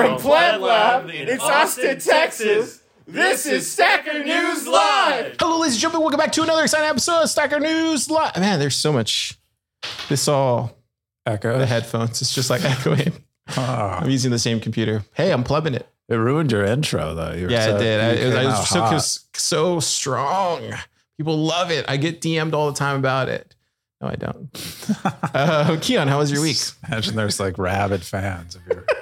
From PlebLab in Austin, Texas, this is Stacker News Live. Hello, ladies and gentlemen. Welcome back to another exciting episode of Stacker News Live. Man, there's so much. This all Echo. the headphones. It's just like echoing. Ah, I'm using the same computer. Hey, I'm plugging it. it ruined your intro though. You were Yeah, so- it did. I, you it was, I was so, hot. cause so strong. People love it. I get DM'd all the time about it. No, I don't. uh, Keyan, how was your week? Imagine there's like rabid fans of your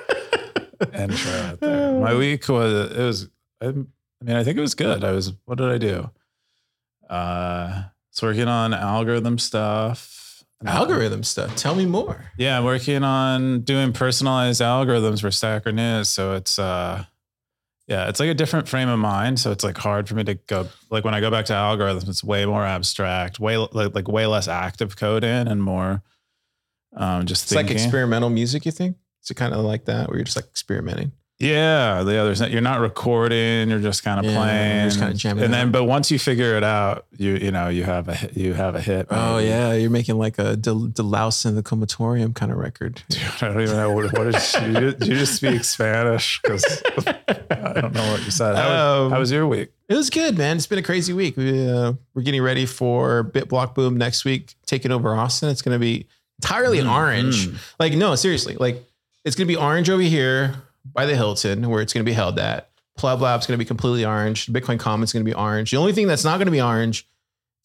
intro out there. My week was it was. I mean, I think it was good. I was. What did I do? Uh, was working on algorithm stuff. Algorithm stuff. Tell me more. Yeah, I'm working on doing personalized algorithms for Stacker News. So it's uh yeah, it's like a different frame of mind. So it's like hard for me to go like when I go back to algorithms, it's way more abstract, way like, like way less active coding and more um just It's like experimental music, you think? Is it kind of like that where you're just like experimenting? yeah, the others you're not recording, you're just kind of Yeah, you're playing. just kinda jamming and out. then but once you figure it out, you you know, you have a you have a hit. Oh, yeah. You're making like a De- De-Loused in the Comatorium kind of record. Dude, I don't even know what, what did you, did you just speak Spanish? Because I don't know what you said. How, was- Um, how was your week? It was good, man. It's been a crazy week. We, uh, we're getting ready for Bit Block Boom next week, taking over Austin. It's going to be entirely Mm, orange. mm. Like, no, seriously. Like, it's going to be orange over here by the Hilton, where it's going to be held at. Pleb Lab's going to be completely orange. Bitcoin Commons going to be orange. The only thing that's not going to be orange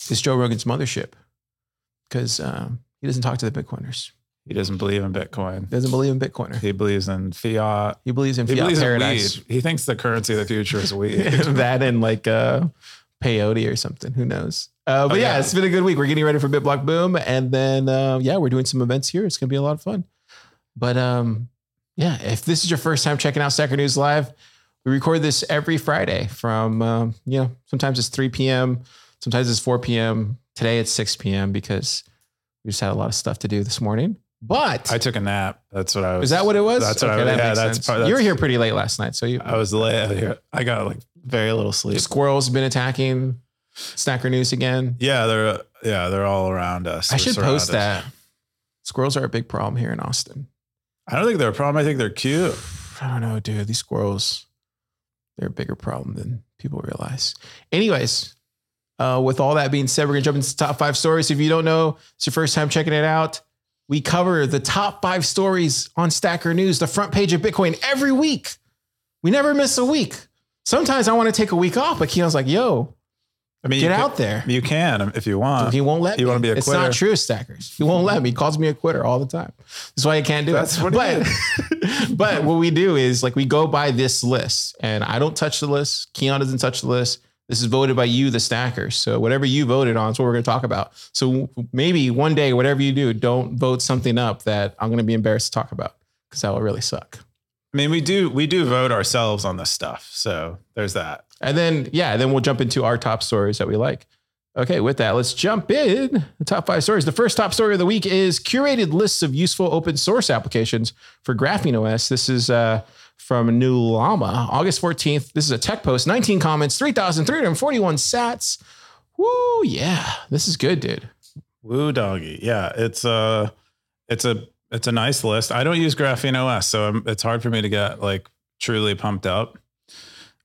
is Joe Rogan's mothership, because um, he doesn't talk to the Bitcoiners. He doesn't believe in Bitcoin. He doesn't believe in Bitcoiner. He believes in fiat. He believes in He fiat believes paradise. in weed. He thinks the currency of the future is weed. that and like uh peyote or something. Who knows? Uh, but Oh, yeah, yeah. it's been a good week. We're getting ready for BitBlock Boom, and then uh, yeah, we're doing some events here. It's gonna be a lot of fun. But um, yeah, if this is your first time checking out Stacker News Live, we record this every Friday from um, you know sometimes it's 3 p.m., sometimes it's 4 p.m. Today it's 6 p.m. because we just had a lot of stuff to do this morning. But I took a nap. That's what I was. is that what it was? That's what I was. that Yeah, that's, part, you were here pretty late last night, so you I was late. Out here. I got like very little sleep. squirrels have been attacking Snacker News again. Yeah, they're yeah they're all around us. I We're should post that. Squirrels are a big problem here in Austin. I don't think they're a problem. I think they're cute. I don't know, dude. These squirrels, they're a bigger problem than people realize. Anyways, uh, with all that being said, we're gonna jump into top five stories. If you don't know, it's your first time checking it out. We cover the top five stories on Stacker News, the front page of Bitcoin every week. We never miss a week. Sometimes I want to take a week off, but Keyan's like, yo, I mean, get out Can, there. you can um, if you want. He won't let me. You me. wanna be a it's quitter? not true, Stackers. He won't let me. He calls me a quitter all the time. That's why I can't do That's it. what he but, but what we do is like we go by this list, and I don't touch the list. Keyan doesn't touch the list. This is voted by you, the stackers. So whatever you voted on is what we're going to talk about. So maybe one day, whatever you do, don't vote something up that I'm going to be embarrassed to talk about because that will really suck. I mean, we do we do vote ourselves on this stuff. So there's that. And then, yeah, then we'll jump into our top stories that we like. Okay, with that, let's jump in. The top five stories. The first top story of the week is curated lists of useful open source applications for Graphene OS. This is uh, from New Llama, August 14th. This is a tech post, 19 comments, 3,341 sats. Woo, yeah, this is good, dude. Woo doggy. Yeah, it's a it's a it's a nice list. I don't use Graphene OS, so it's hard for me to get like truly pumped up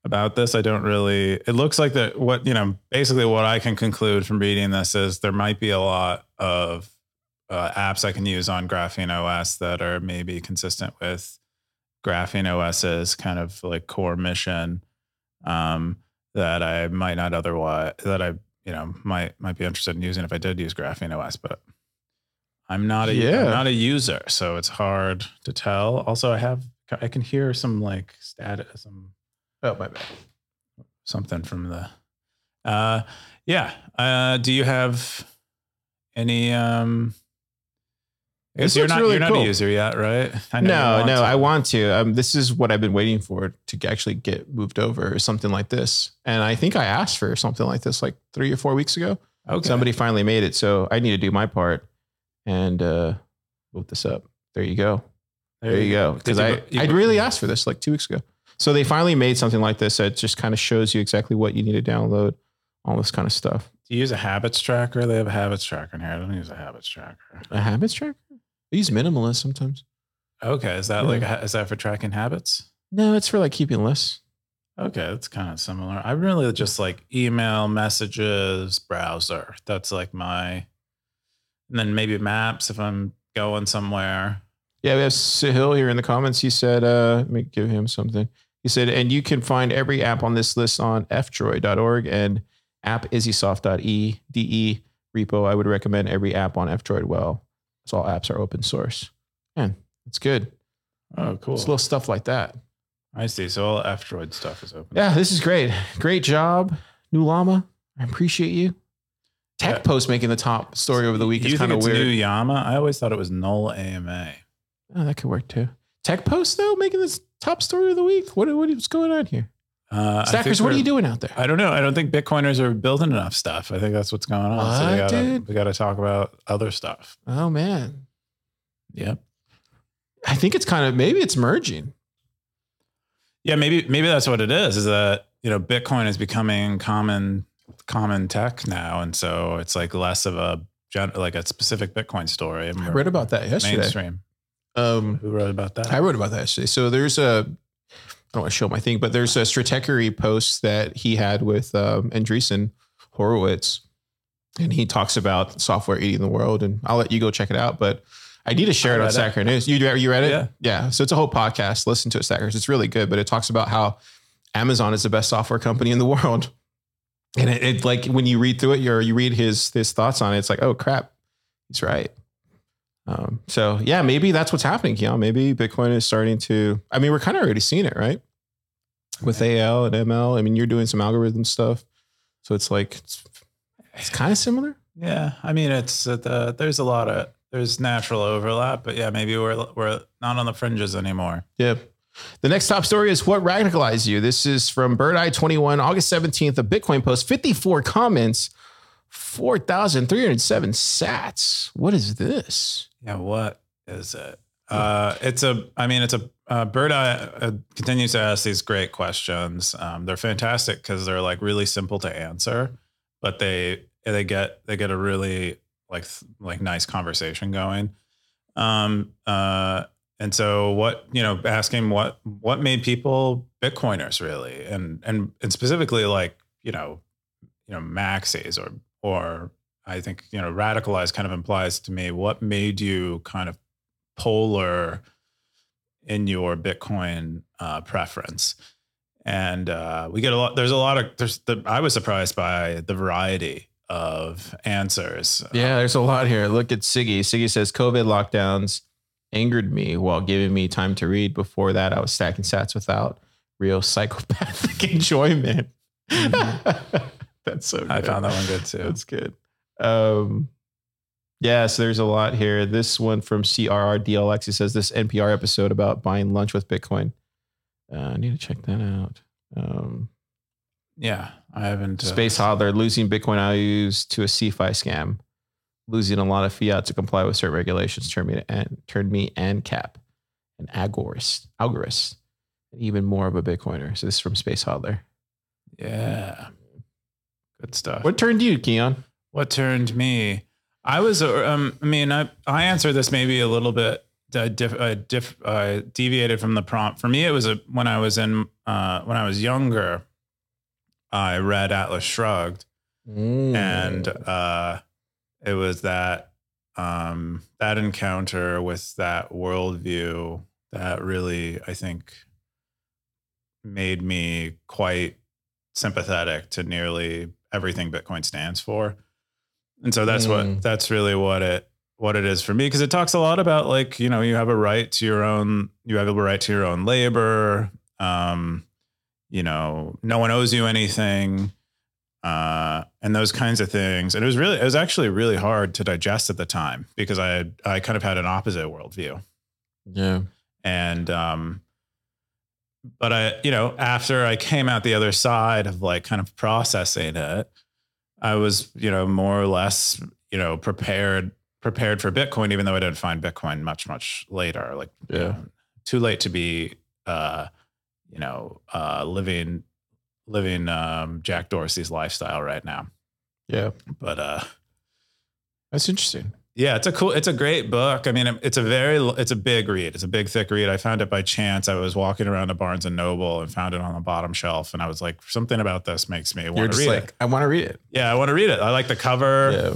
about this. I don't really. It looks like that. What you know, basically, what I can conclude from reading this is there might be a lot of uh, apps I can use on Graphene OS that are maybe consistent with Graphene OS's kind of like core mission um, that I might not otherwise that I you know might might be interested in using if I did use Graphene OS, but I'm not a Yeah. am not a user, so it's hard to tell. Also, I have I can hear some like status some Oh, my bad. something from the uh yeah uh do you have any um I This guess you're not really you're not a user yet right I know No, no, to. I want to. Um, this is what I've been waiting for to actually get moved over, or something like this. And I think I asked for something like this like three or four weeks ago. okay Somebody finally made it, so I need to do my part and uh, move this up. There you go. There you go. Because I you I go- really asked for this like two weeks ago. So they finally made something like this that just kind of shows you exactly what you need to download, all this kind of stuff. do you use a habits tracker they have a habits tracker in here I don't use a habits tracker A habits tracker. I use minimalist sometimes. okay is that Yeah. like is that for tracking habits No, it's for like keeping lists. Okay, that's kind of similar. I really just like email, messages, browser. That's like my, and then maybe maps if I'm going somewhere. Yeah, we have Sahil here in the comments. He said, uh, let me give him something. He said, and you can find every app on this list on fdroid.org and app.izzysoft.ede repo. I would recommend every app on fdroid. Well, so all apps are open source. Man, it's good. Oh, cool. It's little stuff like that. I see. So all F Droid stuff is open. Yeah, this is great. Great job, New Llama. I appreciate you. Tech Yeah. Post making the top story over the week You is kind of weird. New Yama? I always thought it was Null AMA. Oh, that could work too. Tech Post though making this top story of the week. What what is going on here? Uh, Stackers, what are you doing out there? I don't know. I don't think Bitcoiners are building enough stuff. I think that's what's going on. so we gotta dude? we gotta talk about other stuff. Oh man, Yep. I think it's kind of maybe it's merging. Yeah, maybe maybe that's what it is. Is that you know Bitcoin is becoming common common tech now, and so it's like less of a gen- like a specific Bitcoin story. I read about that yesterday. mainstream. Um, Who wrote about that? I wrote about that yesterday. So there's a, I don't want to show my thing, but there's a Stratechery post that he had with um, Andreessen Horowitz, and he talks about software eating the world. And I'll let you go check it out, but I need to share it on. Stacker News. You you read it? Yeah. yeah. So it's a whole podcast. Listen to it, Stackers. It's really good, but it talks about how Amazon is the best software company in the world. And it, it like when you read through it, you're you read his his thoughts on it. It's like, oh crap, he's right. Um, so yeah, maybe that's what's happening, Keyan. Maybe Bitcoin is starting to. I mean, we're kind of already seeing it, right? With AI and ML. I mean, you're doing some algorithm stuff, so it's like it's, it's kind of similar. Yeah, I mean it's uh, the, there's a lot of there's natural overlap, but yeah, maybe we're we're not on the fringes anymore. Yeah. The next top story is what radicalized you. This is from Bird Eye 21, August 17th, a Bitcoin post, 54 comments, 4,307 sats. What is this? Yeah, what is it? Uh, it's a. I mean, it's a. Uh, Bird Eye uh, continues to ask these great questions. Um, they're fantastic because they're like really simple to answer, but they they get they get a really like like nice conversation going. Um, uh, and so what you know, asking what what made people Bitcoiners really, and and and specifically like you know, you know maxis or or I think you know radicalized kind of implies to me what made you kind of polar in your Bitcoin uh, preference. And uh, we get a lot. There's a lot of. There's the. I was surprised by the variety of answers. Yeah, there's a lot here. Look at Siggy. Siggy says COVID lockdowns angered me while giving me time to read. Before that, I was stacking sats without real psychopathic enjoyment. That's so good. I found that one good too. That's good. Um, yeah, so there's a lot here. This one from CRRDLX, it says this NPR episode about buying lunch with Bitcoin. Uh, I need to check that out. Um, Yeah, I haven't. uh, Space Hodler losing Bitcoin IOUs to a CFI scam, losing a lot of fiat to comply with certain regulations turned me to and turned me and Cap, an agorist, algorist, and even more of a Bitcoiner. So this is from Space Hodler. Yeah, good stuff. What turned you, Keyan? What turned me? I was, uh, um, I mean, I, I answered this maybe a little bit, uh, diff, uh, diff, uh, deviated from the prompt. For me, it was a, when I was in, uh, when I was younger, I read Atlas Shrugged and, uh, it was that, um, that encounter with that worldview that really, I think, made me quite sympathetic to nearly everything Bitcoin stands for. And so that's Mm. what that's really what it what it is for me because it talks a lot about like, you know, you have a right to your own you have a right to your own labor. Um, you know, no one owes you anything. Uh, and those kinds of things. And it was really, it was actually really hard to digest at the time because I had, I kind of had an opposite worldview yeah. and um but i you know after i came out the other side of like kind of processing it i was you know more or less you know prepared prepared for bitcoin even though i didn't find bitcoin much much later like you Yeah. know, too late to be uh you know uh living living um jack dorsey's lifestyle right now Yeah. but uh That's interesting. Yeah, it's a cool, it's a great book. I mean, it's a very, it's a big read. It's a big, thick read. I found it by chance. I was walking around a Barnes and Noble and found it on the bottom shelf, and I was like, something about this makes me want to read like, it. I want to read it. Yeah, I want to read it. I like the cover. Yeah.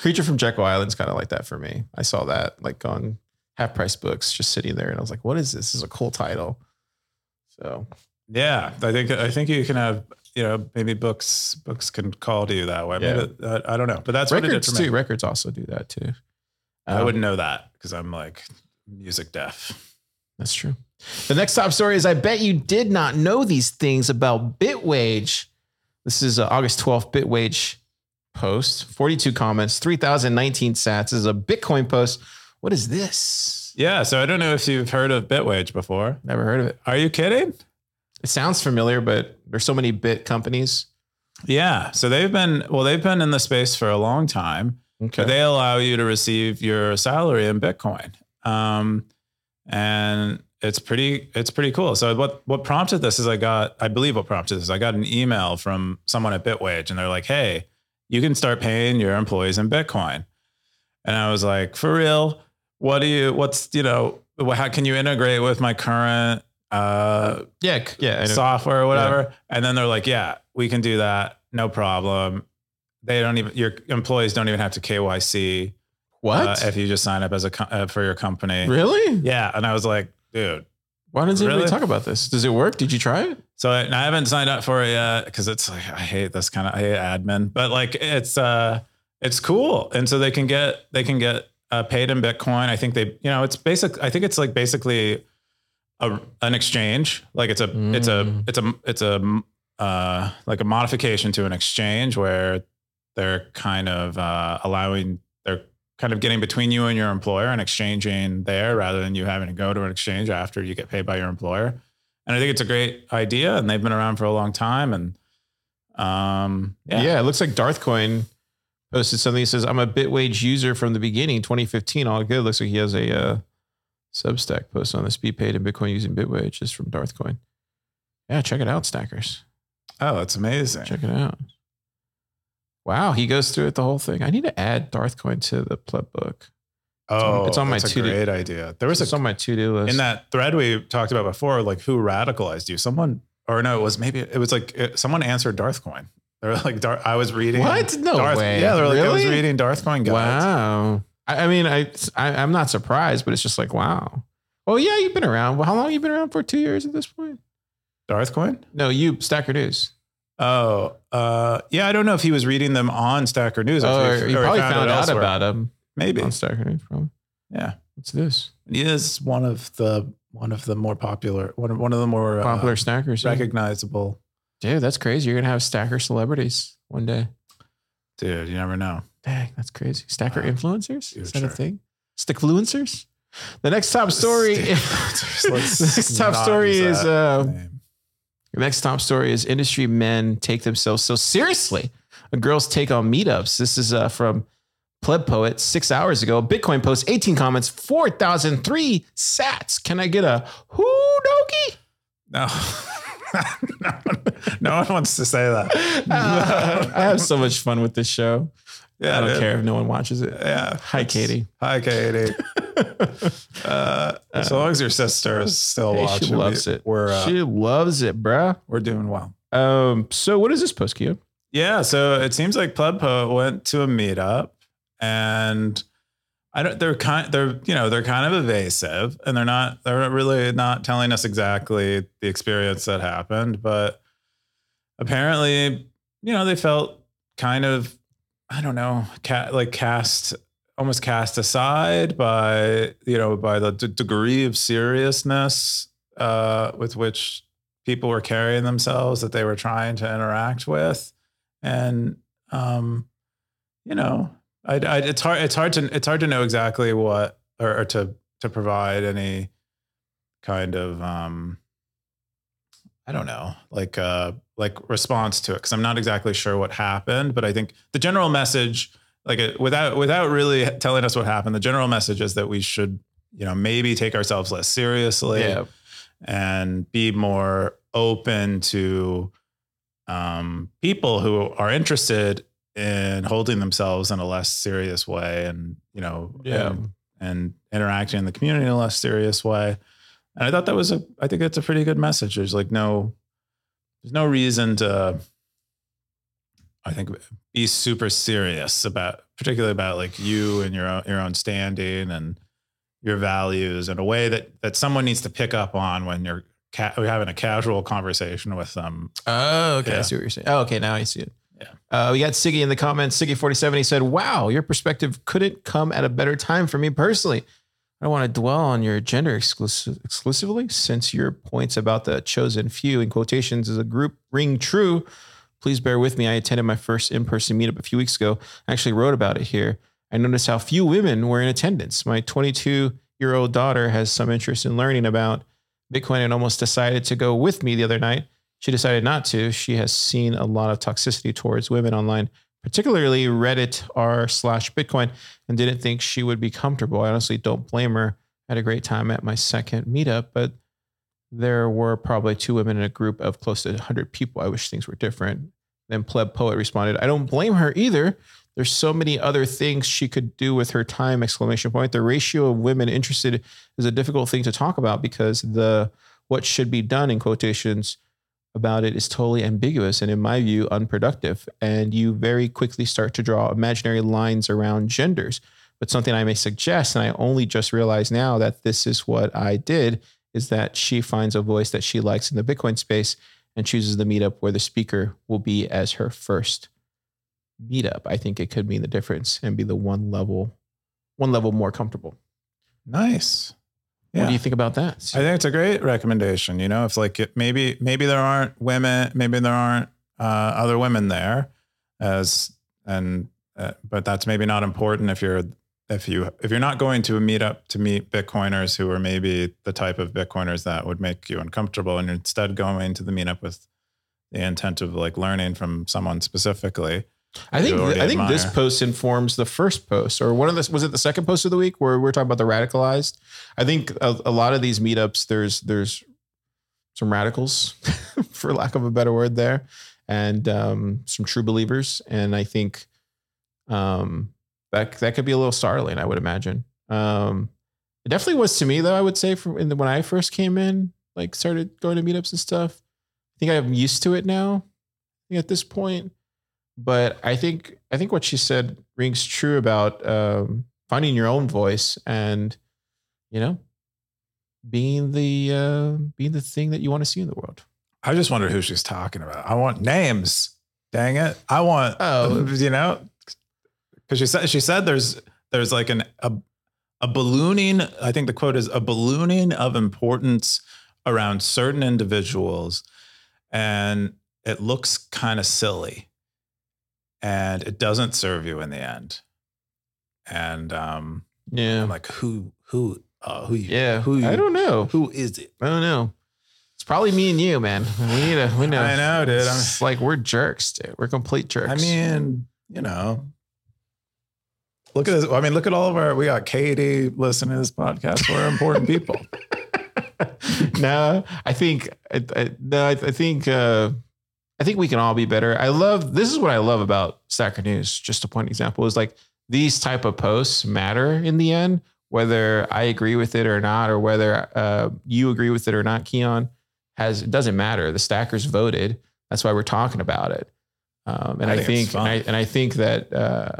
Creature from Jekyll Island's kind of like that for me. I saw that like on half price books just sitting there and I was like, what is this? This is a cool title. So Yeah, I think I think you can have you know maybe books books can call to you that way. Yeah. Maybe, uh, I don't know, but that's what it records did for me. too. Records also do that too. I Um, wouldn't know that because I'm like music deaf. That's true. The next top story is I bet you did not know these things about Bitwage. This is August 12th Bitwage post. 42 comments, 3,019 sats. This is a Bitcoin post. What is this? Yeah, so I don't know if you've heard of Bitwage before. Never heard of it. Are you kidding? It sounds familiar, but there's so many bit companies. Yeah, so they've been well, they've been in the space for a long time. Okay. They allow you to receive your salary in Bitcoin, um, and it's pretty it's pretty cool. So what what prompted this is I got I believe what prompted this I got an email from someone at Bitwage, and they're like, "Hey, you can start paying your employees in Bitcoin," and I was like, "For real? What do you? What's you know? How can you integrate with my current?" Uh, yeah. Yeah. Software or whatever. And then they're like, yeah, we can do that. No problem. They don't even, your employees don't even have to KYC what? uh, if you just sign up as a, uh, for your company. really? Yeah. And I was like, dude. Why doesn't anybody Really? talk about this? Does it work? Did you try it? So I, I haven't signed up for it yet because it's like, I hate this kind of, I hate admin, but like it's, uh, it's cool. And so they can get, they can get uh, paid in Bitcoin. I think they, you know, it's basic. I think it's like basically a, an exchange. Like it's a, it's a, Mm. it's a, it's a, uh, like a modification to an exchange where they're kind of uh, allowing, they're kind of getting between you and your employer and exchanging there rather than you having to go to an exchange after you get paid by your employer. And I think it's a great idea, and they've been around for a long time. And um, Yeah. yeah, it looks like Darthcoin posted something that says, I'm a Bitwage user from the beginning, 2015. All good. Looks like he has a uh, Substack post on this. Be paid in Bitcoin using Bitwage. Is from Darthcoin. Yeah, check it out, Stackers. oh, that's amazing. Check it out. Wow, he goes through it the whole thing. I need to add Darthcoin to the pleb book. Oh, it's on my that's a to-do- great idea. There was It's a on my to-do list. in that thread we talked about before, like who radicalized you? Someone, or no, it was maybe it was like it, someone answered Darthcoin. They were like, Dar- I was reading What? No Darth, way. Yeah, they were like, I was reading Darthcoin guides. Wow. I, I mean, I, I I'm not surprised, but it's just like, wow. Well, yeah, you've been around. Well, how long you been around for? Two years at this point? Darthcoin? No, you Stacker News. Oh, uh, yeah. I don't know if he was reading them on Stacker News. or Oh, if he- or he probably found found out elsewhere. about him Maybe. on Stacker News. Probably. Yeah, What's this? he is one of the one of the more popular one of, one of the more uh, Popular Stackers. yeah. recognizable. Dude, that's crazy. You're gonna have Stacker celebrities one day. Dude, you never know. Dang, that's crazy. Stacker Wow. influencers? Is that a thing? Stickfluencers? The next top story. The next top story is uh. The next top story is industry men take themselves so seriously. A girl's take on meetups. This is uh, from Pleb Poet six hours ago. Bitcoin post, 18 comments, 4,003 sats. Can I get a whoo dokie? no. no, one, no one wants to say that. Uh, I have so much fun with this show. Yeah, I don't care if no one watches it. Yeah. Hi, Katie. Hi, Katie. Uh, as long as your sister is still Hey, watching, she loves we- it. We're uh, she loves it, bruh. we're doing well. Um, so what is this post, Keo? Yeah, so it seems like Plebpo went to a meetup, and I don't. They're kind. They're you know they're kind of evasive, and they're not. They're really not telling us exactly the experience that happened, but apparently, you know, they felt kind of. I don't know, ca- like cast almost cast aside by you know by the d- degree of seriousness uh, with which people were carrying themselves that they were trying to interact with. And um you know I, I it's hard it's hard to it's hard to know exactly what or, or to to provide any kind of um I don't know like uh like response to it because I'm not exactly sure what happened but I think the general message like it, without without really telling us what happened the general message is that we should you know maybe take ourselves less seriously and be more open to um, people who are interested in holding themselves in a less serious way and you know Yeah. and, and interacting in the community in a less serious way and i thought that was a i think that's a pretty good message there's like no there's no reason to i think be super serious about particularly about like you and your own your own standing and your values in a way that that someone needs to pick up on when you're ca- having a casual conversation with them Oh, okay. I Yeah. see what you're saying. Oh, okay. Now I see it. Yeah. Uh, we got Siggy in the comments. Siggy47, he said, Wow, your perspective couldn't come at a better time for me personally. I don't want to dwell on your gender exclusive, exclusively since your points about the chosen few in quotations as a group ring true. Please bear with me. I attended my first in person meetup a few weeks ago. I actually wrote about it here. I noticed how few women were in attendance. My 22 year old daughter has some interest in learning about Bitcoin and almost decided to go with me the other night. She decided not to. She has seen a lot of toxicity towards women online, particularly Reddit r slash Bitcoin, and didn't think she would be comfortable. I honestly don't blame her. Had a great time at my second meetup, but there were probably two women in a group of close to 100 people. I wish things were different. Then Pleb Poet responded, I don't blame her either. There's so many other things she could do with her time! Exclamation point. The ratio of women interested is a difficult thing to talk about because the what should be done in quotations about it is totally ambiguous and in my view unproductive. And you very quickly start to draw imaginary lines around genders. But something i may suggest and i only just realized now that this is what i did is that she finds a voice that she likes in the bitcoin space and chooses the meetup where the speaker will be as her first meetup. I think it could mean the difference and be the one level one level more comfortable. Nice what do you think about that I think it's a great recommendation. You know, if like it, maybe maybe there aren't women, maybe there aren't uh, other women there, as and uh, but that's maybe not important if you're if you if you're not going to a meetup to meet Bitcoiners who are maybe the type of Bitcoiners that would make you uncomfortable, and you're instead going to the meetup with the intent of like learning from someone specifically. I think I think this post informs the first post, or one of this was it the second post of the week where we're talking about the radicalized. I think a, a lot of these meetups, there's there's some radicals, for lack of a better word, there, and um, some true believers, and I think um, that that could be a little startling. I would imagine. Um, it definitely was to me, though. I would say from in the, when I first came in, like started going to meetups and stuff. I think I'm used to it now. At this point but I think I think what she said rings true about um, finding your own voice and you know being the uh, being the thing that you want to see in the world. I just wonder who she's talking about. I want names. Dang it! I want Oh. you know because she said she said there's there's like an a, a ballooning. I think the quote is a ballooning of importance around certain individuals, and it looks kind of silly, and it doesn't serve you in the end. And um, Yeah, I'm like, who who uh, who you- yeah. who I don't know. who is it? I don't know. It's probably me and you, man. We need to. We know. I know, dude. I'm- It's like we're jerks, dude. We're complete jerks. I mean, you know, look at this. I mean, look at all of our. We got Katie listening to this podcast. We're important people. no, I think I, I, no, I, I think uh, I think we can all be better. I love this is what I love about Stacker News. Just a point example is like these type of posts matter in the end, whether I agree with it or not, or whether uh, you agree with it or not. Keyan has it doesn't matter. The stackers voted. That's why we're talking about it. Um, and I I, think think, and I, and I think that uh,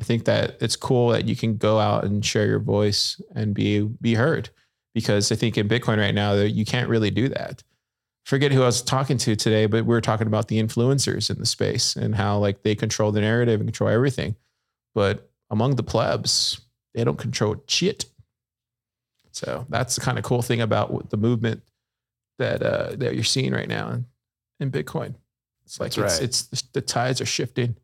I think that it's cool that you can go out and share your voice and be be heard because I think in Bitcoin right now that you can't really do that. Forget who I was talking to today, but we were talking about the influencers in the space and how like they control the narrative and control everything. But among the plebs, they don't control shit. So that's the kind of cool thing about the movement that uh, that you're seeing right now in, in Bitcoin. It's like it's, right. it's the tides are shifting.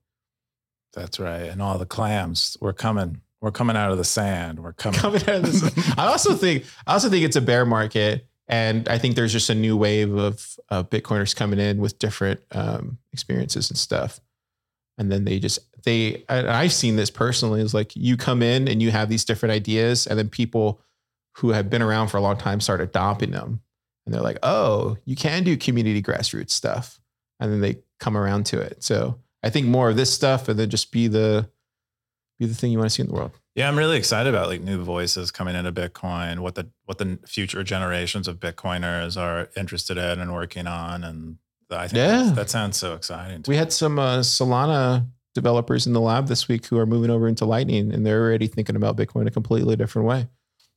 That's right. And all the clams, we're coming. We're coming out of the sand. We're coming. coming out of this. I also think I also think it's a bear market, and I think there's just a new wave of uh, Bitcoiners coming in with different um, experiences and stuff, and then they just they. I've seen this personally. Is like you come in and you have these different ideas, and then people who have been around for a long time start adopting them, and they're like, "Oh, you can do community grassroots stuff," and then they come around to it. So I think more of this stuff, and then just be the be the thing you want to see in the world. Yeah, I'm really excited about like new voices coming into Bitcoin, what the what the future generations of Bitcoiners are interested in and working on, and I think Yeah. that sounds so exciting. We had some uh, Solana developers in the lab this week who are moving over into Lightning, and they're already thinking about Bitcoin a completely different way.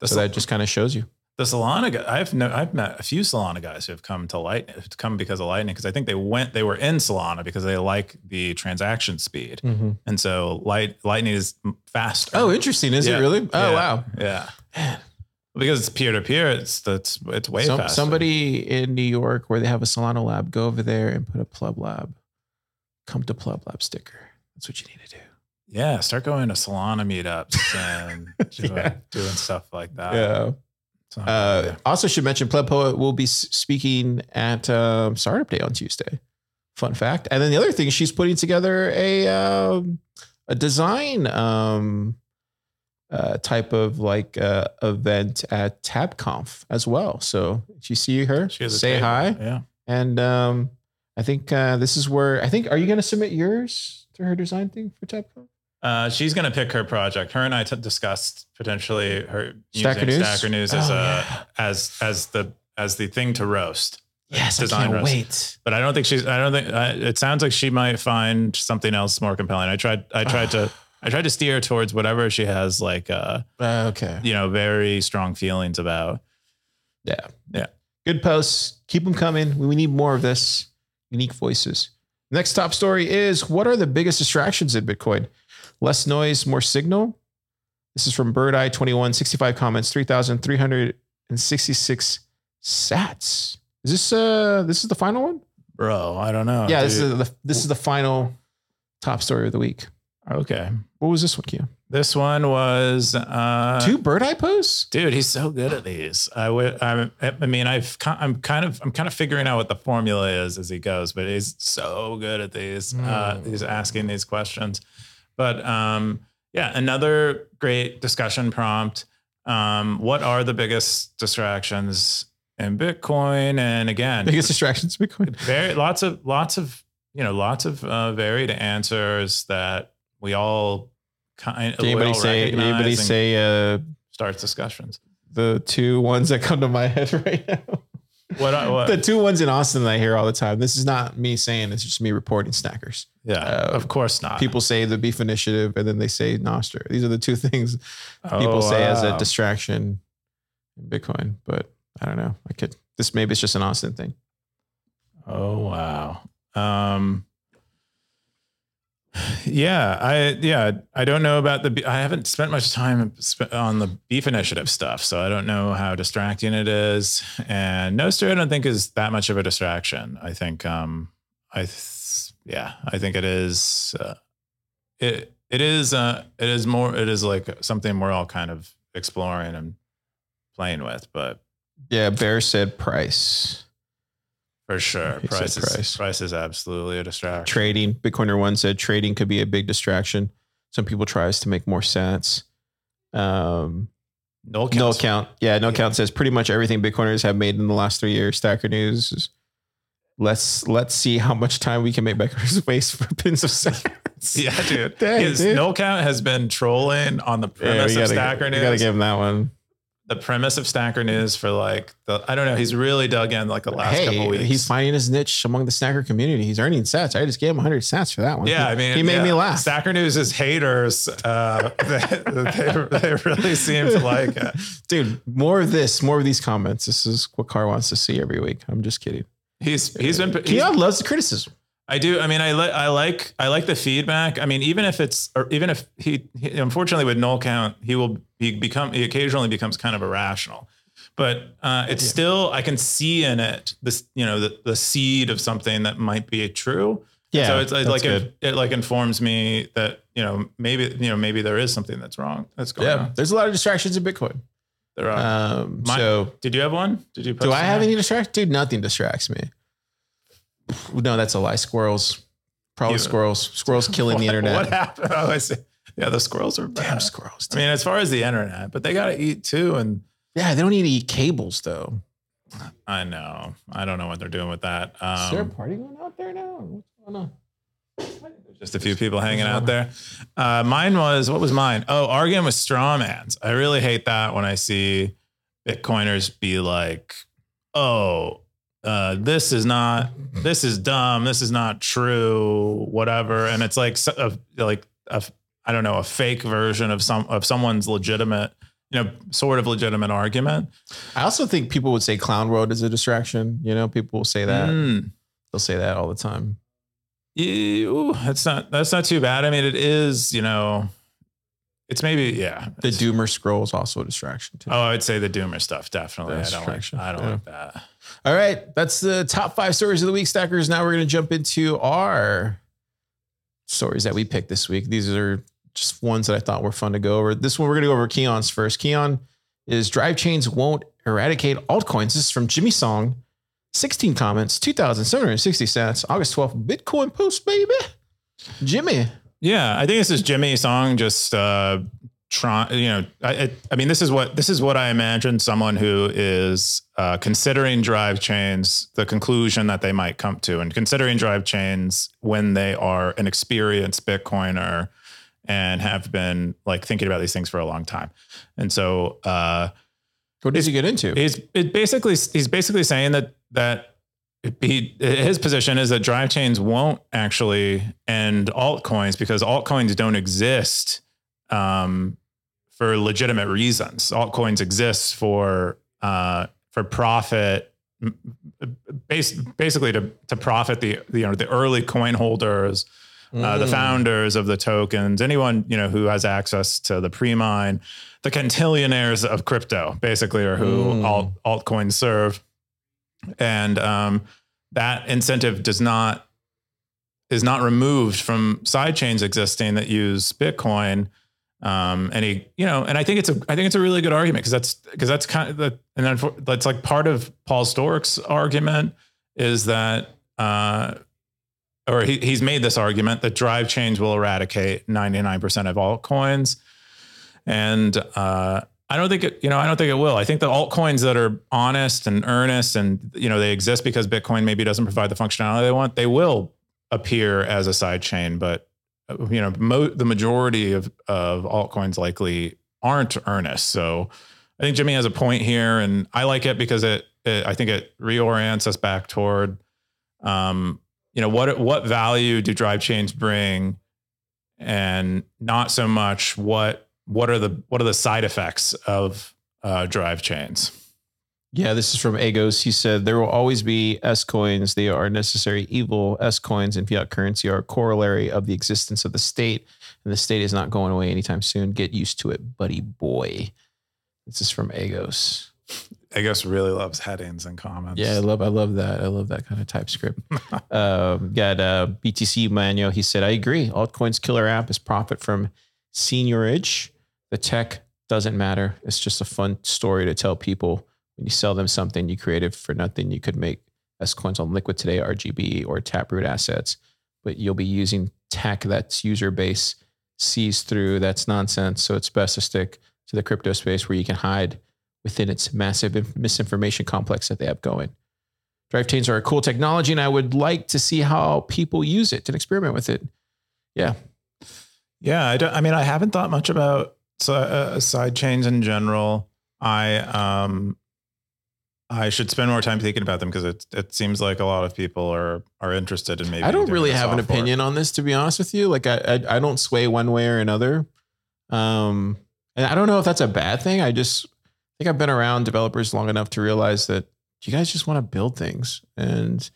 The, So Sol- that just kind of shows you. The Solana guy, I've no, I've met a few Solana guys who have come to Light, come because of Lightning, because I think they went, they were in Solana because they like the transaction speed, mm-hmm. and so Light Lightning is faster. Oh, interesting. Is Yeah. it really? Oh, Yeah. wow. yeah, because it's peer to peer. It's that's it's way Some- faster. somebody in New York where they have a Solana lab, go over there and put a PlebLab, come to PlebLab sticker. That's what you need to do. yeah, start going to Solana meetups and doing, Yeah. doing stuff like that. Yeah. Uh, also, should mention Pleb Poet will be speaking at um, Startup Day on Tuesday. Fun fact. And then the other thing, she's putting together a um, a design um, uh, type of like uh, event at TabConf as well. So, if you see her, say table. hi. Yeah. And um, I think uh, this is where I think. Are you going to submit yours to her design thing for TabConf? Uh, she's going to pick her project. Her and I t- discussed potentially her Stacker using News? Stacker News as Oh, a yeah. as as the as the thing to roast. Yes, Design I can't roast. wait. But I don't think she's. I don't think. Uh, it sounds like she might find something else more compelling. I tried. I tried to. I tried to steer her towards whatever she has like. Uh, Uh, okay. you know, very strong feelings about. Yeah. Yeah. Good posts. Keep them coming. We need more of this. Unique voices. Next top story is what are the biggest distractions in Bitcoin? Less noise, more signal. This is from Bird Eye 21, 65 comments, 3,366 sats. Is this uh this is the final one? Bro, I don't know. yeah, this is the this is the final top story of the week. okay. What was this one, Kia? This one was uh, Two Bird Eye posts? Dude, he's so good at these. I would. I, I mean, I've. I'm kind of. I'm kind of figuring out what the formula is as he goes, but he's so good at these. Uh, Mm. he's asking these questions. But um, yeah, another great discussion prompt. Um, what are the biggest distractions in Bitcoin? And again, Biggest distractions in Bitcoin. very lots of lots of you know lots of uh, varied answers that we all kind of Did anybody say anybody say uh starts discussions. the two ones that come to my head right now. What? I- what The two ones in Austin that I hear all the time. This is not me saying, it's just me reporting snackers. yeah, uh, of course not. People say the beef initiative and then they say Nostr. These are the two things people Oh, say as a distraction in Bitcoin. But I don't know. I could this maybe it's just an Austin thing. Oh wow. Um yeah, I yeah, I don't know about the I haven't spent much time on the beef initiative stuff, so I don't know how distracting it is. And Nostr I don't think is that much of a distraction. I think um I th- yeah, I think it is uh, it it is uh it is more it is like something we're all kind of exploring and playing with, but Yeah, Bear said price. For sure He price is, price. price is absolutely a distraction. Trading. Bitcoiner one said trading could be a big distraction. Some people tries to make more sats. Um No No counts. count. Yeah, no Yeah. count says pretty much everything Bitcoiners have made in the last three years. Stacker News. is- Let's let's see how much time we can make Bitcoiners waste for pins of sats. Yeah, dude. Dang, His dude. null count has been trolling on the premise of gotta, Stacker we News. gotta give him that one. The premise of Stacker News for like the I don't know. He's really dug in like the last couple Hey, weeks. he's finding his niche among the snacker community. He's earning sats. I just gave him 100 sats for that one. yeah, He- I mean, he made yeah. me laugh. Stacker News' is haters, uh, they, they, they really seem to like it. Dude, more of this, more of these comments. This is what Car wants to see every week. I'm just kidding. He's he's been he's, Keyan loves the criticism. I do. I mean, I like I like I like the feedback. I mean, even if it's or even if he, he unfortunately with null count, he will he become he occasionally becomes kind of irrational. But uh, it's still I can see in it this you know the, the seed of something that might be true. Yeah, so it's like, like it, it like informs me that you know maybe you know maybe there is something that's wrong that's going Yeah, on. there's a lot of distractions in Bitcoin. There are. Um, My- so Did you have one? Did you? Do I have any distract? Dude, nothing distracts me. No, that's a lie. Squirrels. Probably squirrels. Squirrels killing the internet. What happened? Oh, I see. Yeah, the squirrels are Damn bad. squirrels. I mean, as far as the internet, but they got to eat too. And yeah, they don't need to eat cables though. I know, I don't know what they're doing with that. Is there a Um, party going out there now? What's going on? Just a few people hanging out there. Uh, mine was what was mine? Oh, arguing with straw mans. I really hate that when I see Bitcoiners be like, "Oh, uh, this is not, this is dumb, this is not true, whatever." And it's like, a, like a, I don't know, a fake version of some of someone's legitimate, you know, sort of legitimate argument. I also think people would say Clown World is a distraction. You know, people will say that. Mm. They'll say that all the time. Ooh, that's not that's not too bad. I mean, it is, you know, it's maybe yeah. The Doomer scroll is also a distraction too. Oh, I'd say the Doomer stuff definitely. I don't like. I don't Yeah. like that. All right, that's the top five stories of the week, stackers. Now we're going to jump into our stories that we picked this week. These are just ones that I thought were fun to go over. This one we're going to go over Keyan's first. Keon is drive chains won't eradicate altcoins. This is from Jimmy Song. 16 comments, 2,760 sats, August 12th, Bitcoin post, baby. Jimmy. Yeah, I think this is Jimmy song. Just uh, try. You know, I, I, I mean, this is what this is what I imagine someone who is uh, considering drive chains, the conclusion that they might come to, and considering drive chains when they are an experienced Bitcoiner and have been like thinking about these things for a long time. And so, uh, What does he get into? He's it basically he's basically saying that that he, his position is that drive chains won't actually end altcoins because altcoins don't exist um, for legitimate reasons. Altcoins exist for uh, for profit, m- bas- basically to to profit the, the you know the early coin holders. Uh, the Mm. founders of the tokens, anyone you know who has access to the pre-mine, the cantillionaires of crypto, basically, are who Mm. alt altcoins serve, and um, that incentive does not is not removed from side chains existing that use Bitcoin. Um, and he, you know, and I think it's a, I think it's a really good argument because that's because that's kind of the, and then for, that's like part of Paul Sztorc's argument is that, uh, or he, he's made this argument that drive chains will eradicate 99% of altcoins. And, uh, I don't think it, you know, I don't think it will. I think the altcoins that are honest and earnest and, you know, they exist because Bitcoin maybe doesn't provide the functionality they want, they will appear as a side chain, but you know, mo- the majority of, of altcoins likely aren't earnest. So I think Jimmy has a point here and I like it because it, it I think it reorients us back toward, um, you know, what, what value do drive chains bring and not so much what, what are the, what are the side effects of uh, drive chains? Yeah, this is from Agos. He said there will always be S coins. They are necessary evil. S coins and fiat currency are a corollary of the existence of the state, and the state is not going away anytime soon. Get used to it, buddy boy. This is from Agos. Guess really loves headings and comments. Yeah, I love I love that. I love that kind of TypeScript. um, got uh, BTC Manuel. He said, I agree. Altcoins killer app is profit from seigniorage. The tech doesn't matter. It's just a fun story to tell people. When you sell them something you created for nothing, you could make S coins on Liquid today, RGB, or Taproot assets, but you'll be using tech that's user base sees through. That's nonsense. So it's best to stick to the crypto space where you can hide within its massive misinformation complex that they have going. Drive chains are a cool technology, and I would like to see how people use it and experiment with it. Yeah, Yeah, I don't. I mean, I haven't thought much about uh, side chains in general. I um, I should spend more time thinking about them because it it seems like a lot of people are are interested in maybe. I don't really have an opinion on this, to be honest with you. Like, I, I I don't sway one way or another. Um, and I don't know if that's a bad thing. I just think I've been around developers long enough to realize that you guys just want to build things and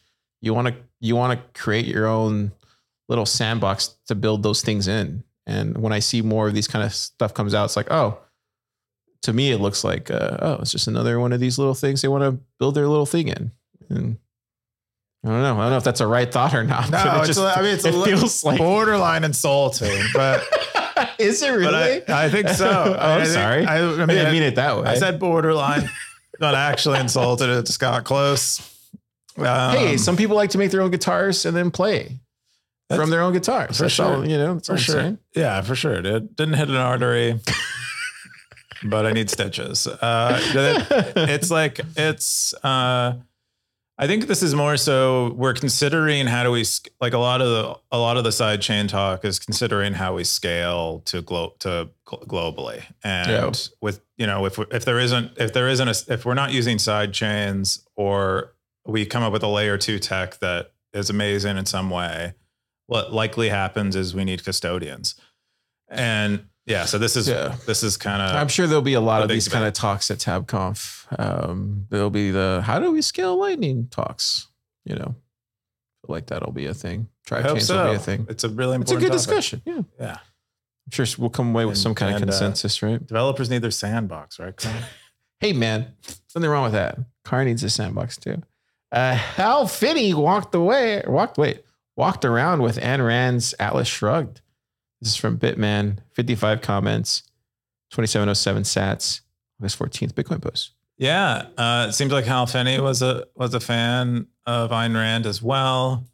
you want to you want to create your own little sandbox to build those things in. And when I see more of these kind of stuff comes out, it's like, oh, to me, it looks like, uh, oh, it's just another one of these little things they want to build their little thing in. And I don't know. I don't know if that's a right thought or not. No, it it's just, a- I mean, it's a it feels like. borderline insulting, but Is it really? I, I think so. oh, I I'm think- sorry. I, I I, mean, didn't mean it that way. I said borderline, not actually insulted. It just got close. Um, hey, some people like to make their own guitars and then play from their own guitars. for That's sure. all, you know, for sure. saying. Yeah, for sure. It didn't hit an artery, but I need stitches. Uh, it- it's like it's. Uh, I think this is more so we're considering how do we like a lot of the a lot of the side chain talk is considering how we scale to glo- to globally and Yeah. with you know if if there isn't if there isn't a, if we're not using side chains or we come up with a layer 2 tech that is amazing in some way what likely happens is we need custodians and yeah so this is Yeah. this is kind of I'm sure there'll be a lot of these kind of talks at TabConf. Um, there'll be the how do we scale Lightning talks. You know, like that'll be a thing. Hope chains so. will be a thing. It's a really important. It's a good topic. discussion. Yeah, Yeah. I'm sure we'll come away with And- some kind of and, uh, consensus, right? Developers need their sandbox, right? Hey man, nothing wrong with that. Car needs a sandbox too. Uh, Hal Finney walked away, walked wait, walked around with Ayn Rand's Atlas Shrugged. This is from Bitman. 55 comments, 2707 sats, August 14th Bitcoin post. yeah, uh, it seems like Hal Finney was a was a fan of Ayn Rand as well,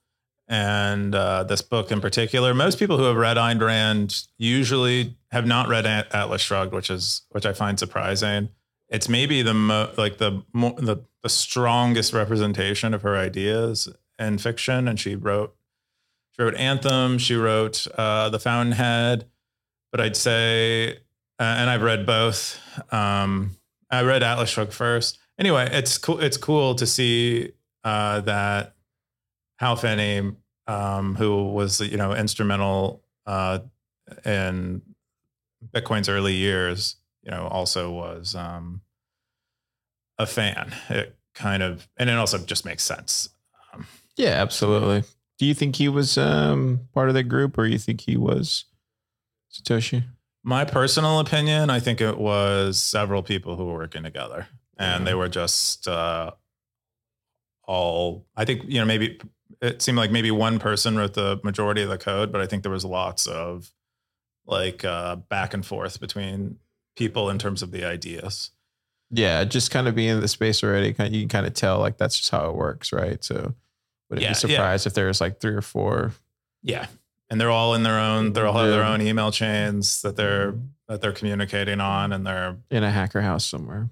and uh, this book in particular. Most people who have read Ayn Rand usually have not read Atlas Shrugged, which is which I find surprising. It's maybe the mo- like the mo- the the strongest representation of her ideas in fiction, and she wrote she wrote Anthem, she wrote uh, The Fountainhead, but I'd say, uh, and I've read both. Um, I read Atlas Shrugged first. Anyway, it's cool. It's cool to see uh, that Hal Finney, um, who was you know instrumental uh, in Bitcoin's early years, you know, also was um, a fan. It kind of, and it also just makes sense. Um, Yeah, absolutely. Do you think he was um, part of that group or you think he was Satoshi? My personal opinion, I think it was several people who were working together, and they were just uh, all. I think you know maybe it seemed like maybe one person wrote the majority of the code, but I think there was lots of like uh, back and forth between people in terms of the ideas. Yeah, just kind of being in the space already, kind you can kind of tell like that's just how it works, right? So would it Yeah, be yeah. surprised if there's like three or four? Yeah, and they're all in their own. they're all have their own email chains that they're mm-hmm. that they're communicating on, and they're in a hacker house somewhere.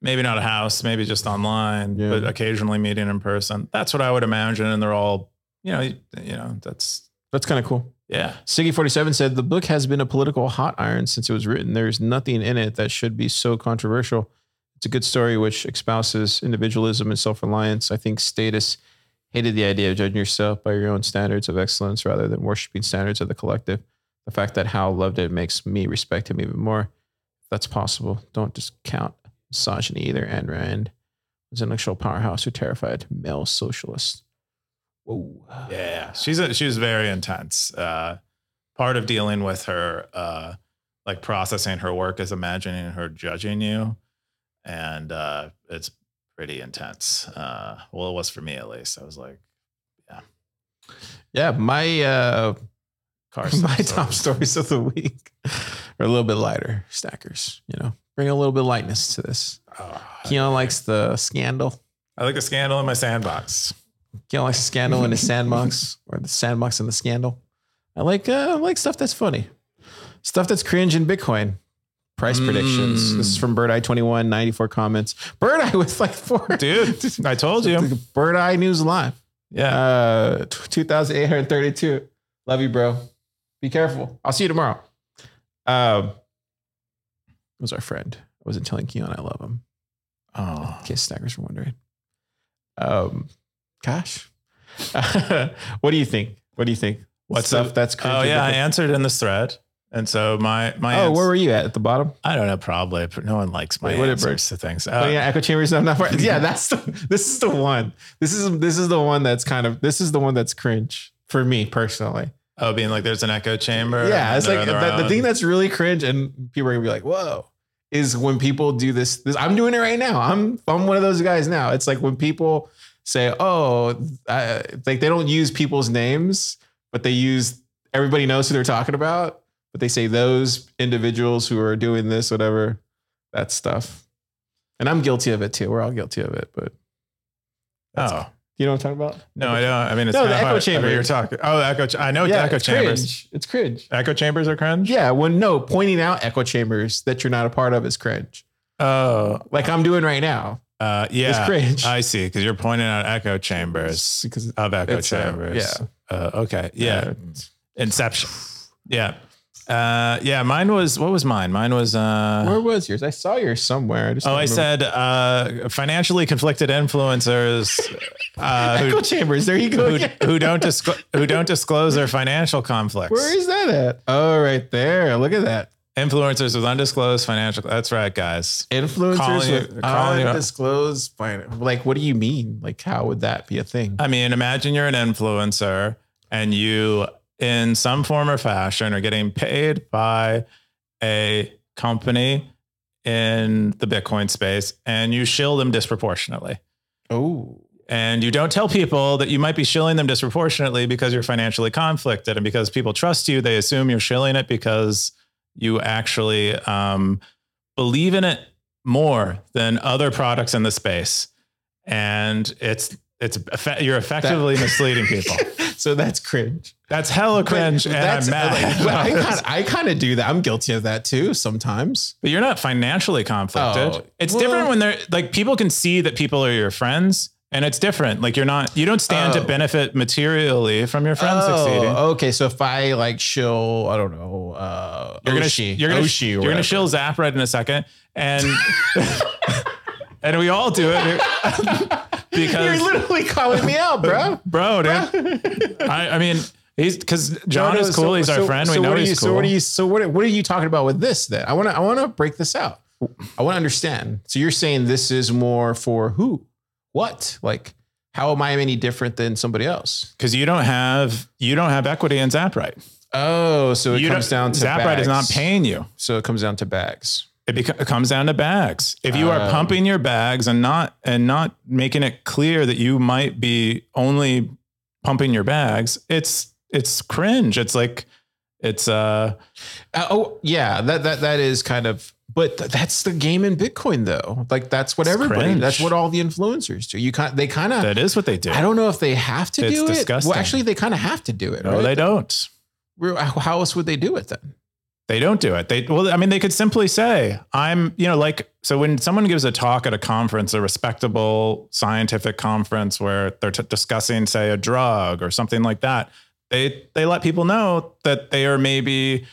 maybe not a house, maybe just online, Yeah. but occasionally meeting in person. That's what I would imagine. And they're all, you know, you, know, that's That's kind of cool. yeah, Siggy47 said the book has been a political hot iron since it was written. There's nothing in it that should be so controversial. It's a good story which espouses individualism and self reliance. I think status hated the idea of judging yourself by your own standards of excellence rather than worshiping standards of the collective. The fact that Hal loved it makes me respect him even more. That's possible, don't discount misogyny either. Ayn Rand was an intellectual powerhouse who terrified male socialists. Whoa. yeah. She's a, she was very intense. Uh, part of dealing with her, uh, like processing her work is imagining her judging you, and uh, it's pretty intense. Uh, well, it was for me at least. I was like, Yeah, yeah. my uh car my top stories of the week are a little bit lighter. Stackers, you know, bring a little bit of lightness to this. Oh, Keyan likes the scandal. I like a scandal in my sandbox. Keyan likes the scandal in the sandbox or the sandbox and the scandal. I like uh, I like stuff that's funny, stuff that's cringe in Bitcoin. Price predictions. This is from Bird Eye 21, 94 comments. Bird Eye with like four. Dude, I told you. Bird Eye News Live. Yeah. Uh, 2,832. Love you, bro. Be careful. I'll see you tomorrow. Um, was our friend. I wasn't telling Keyan I love him. oh. In case stackers were wondering. Um, gosh. what do you think? What do you think? What's stuff the- that's Oh yeah, I answered in this thread, and so my my Oh, where were you at? At the bottom? I don't know, probably but no one likes my Wait, what answers to things. oh, Uh, yeah, echo chambers. I'm not. Yeah, that's the. This is the one. This is this is the one that's kind of. This is the one that's cringe for me personally. Oh, being like there's an echo chamber. Yeah, it's like the, the thing that's really cringe, and people are gonna be like, "Whoa!" Is when people do this. This I'm doing it right now. I'm I'm one of those guys now. It's like when people say, "Oh," I, like they don't use people's names, but they use everybody knows who they're talking about. But they say those individuals who are doing this, whatever, that stuff. And I'm guilty of it too. We're all guilty of it. But Oh you know what I'm talking about? no, I don't. I mean, it's No, the echo hard- I chamber. mean, You're talking. Oh, echo. ch- I know yeah, echo it's chambers. cringe. It's cringe. Echo chambers are cringe. Yeah, when no pointing out echo chambers that you're not a part of is cringe. Oh, like I'm doing right now. Uh, yeah, It's cringe. I see because you're pointing out echo chambers because of echo uh, chambers. yeah. Uh, okay. Yeah. uh, Inception. Yeah. Uh, yeah. Mine was what was mine? Mine was. Uh, where was yours? I saw yours somewhere. I just oh, I remember. said uh, financially conflicted influencers uh, echo who, chambers. There you go. who, who don't disclo- who don't disclose their financial conflicts. Where is that at? Oh, right there. Look at that. Influencers with undisclosed financial. That's right, guys. Influencers Calling you- with calling you- undisclosed fin- Like, what do you mean? Like, how would that be a thing? I mean, imagine you're an influencer and you, in some form or fashion, are getting paid by a company in the Bitcoin space and you shill them disproportionately. Oh, And you don't tell people that you might be shilling them disproportionately because you're financially conflicted. And because people trust you, they assume you're shilling it because you actually um, believe in it more than other products in the space. And it's, it's, you're effectively misleading people. so that's cringe. That's hella cringe, But and I'm mad. Like, I kind I kind of do that. I'm guilty of that too sometimes. but you're not financially conflicted. Oh, it's well- different when they're like people can see that people are your friends, and it's different. Like you're not, you don't stand Oh. to benefit materially from your friends succeeding. okay. So if I like shill, I don't know, uh, You're gonna, Oshi, you're gonna, Oshi you're gonna shill Zaprite in a second, and and we all do it because You're literally calling me out, bro. bro, dude. I, I mean, he's because John No, no, is cool. so- he's our so- friend. So we know what are he's you, cool. So what are you? So what? What are you talking about with this? Then I want to. I want to break this out. I want to understand. So you're saying this is more for who? What? Like, how am I any different than somebody else? because you don't have you don't have equity in Zaprite. Oh, so it you comes down to Zaprite is not paying you. So it comes down to bags. It, it comes down to bags. If you are Oh. pumping your bags and not and not making it clear that you might be only pumping your bags, it's it's cringe. It's like it's uh Uh, oh yeah, that that that is kind of. But th- that's the game in Bitcoin, though. Like that's what It's everybody. cringe. That's what all the influencers do. You kind. They kind of. that is what they do. I don't know if they have to It's do it. Well, actually, they kind of have to do it. no, right? they don't. How else would they do it then? They don't do it. They well, I mean, they could simply say, "I'm," you know, like so. When someone gives a talk at a conference, a respectable scientific conference where they're t- discussing, say, a drug or something like that, they they let people know that they are maybe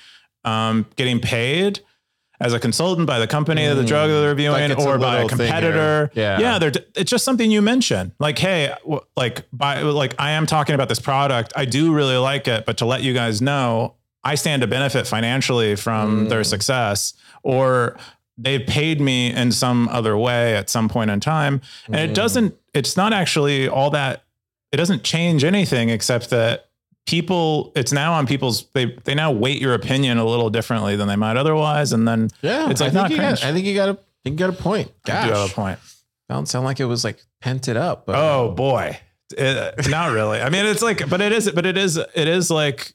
um, getting paid as a consultant by the company of the drug that they're reviewing, Mm. Like it's a or by a little thing here. competitor. Yeah. yeah. They're, it's just something you mention, like, hey, w- like, by like, I am talking about this product. I do really like it, but to let you guys know, I stand to benefit financially from Mm. their success, or they've paid me in some other way at some point in time. And Mm. it doesn't, it's not actually all that, it doesn't change anything except that people, it's now on people's, they, they now weight your opinion a little differently than they might otherwise. And then Yeah, It's like I think not you got. I think you got a. I think you got a point. I do have a point. don't sound like it was like pented up. But Oh boy, It- not really. I mean, it's like, but it is, but it is, it is like,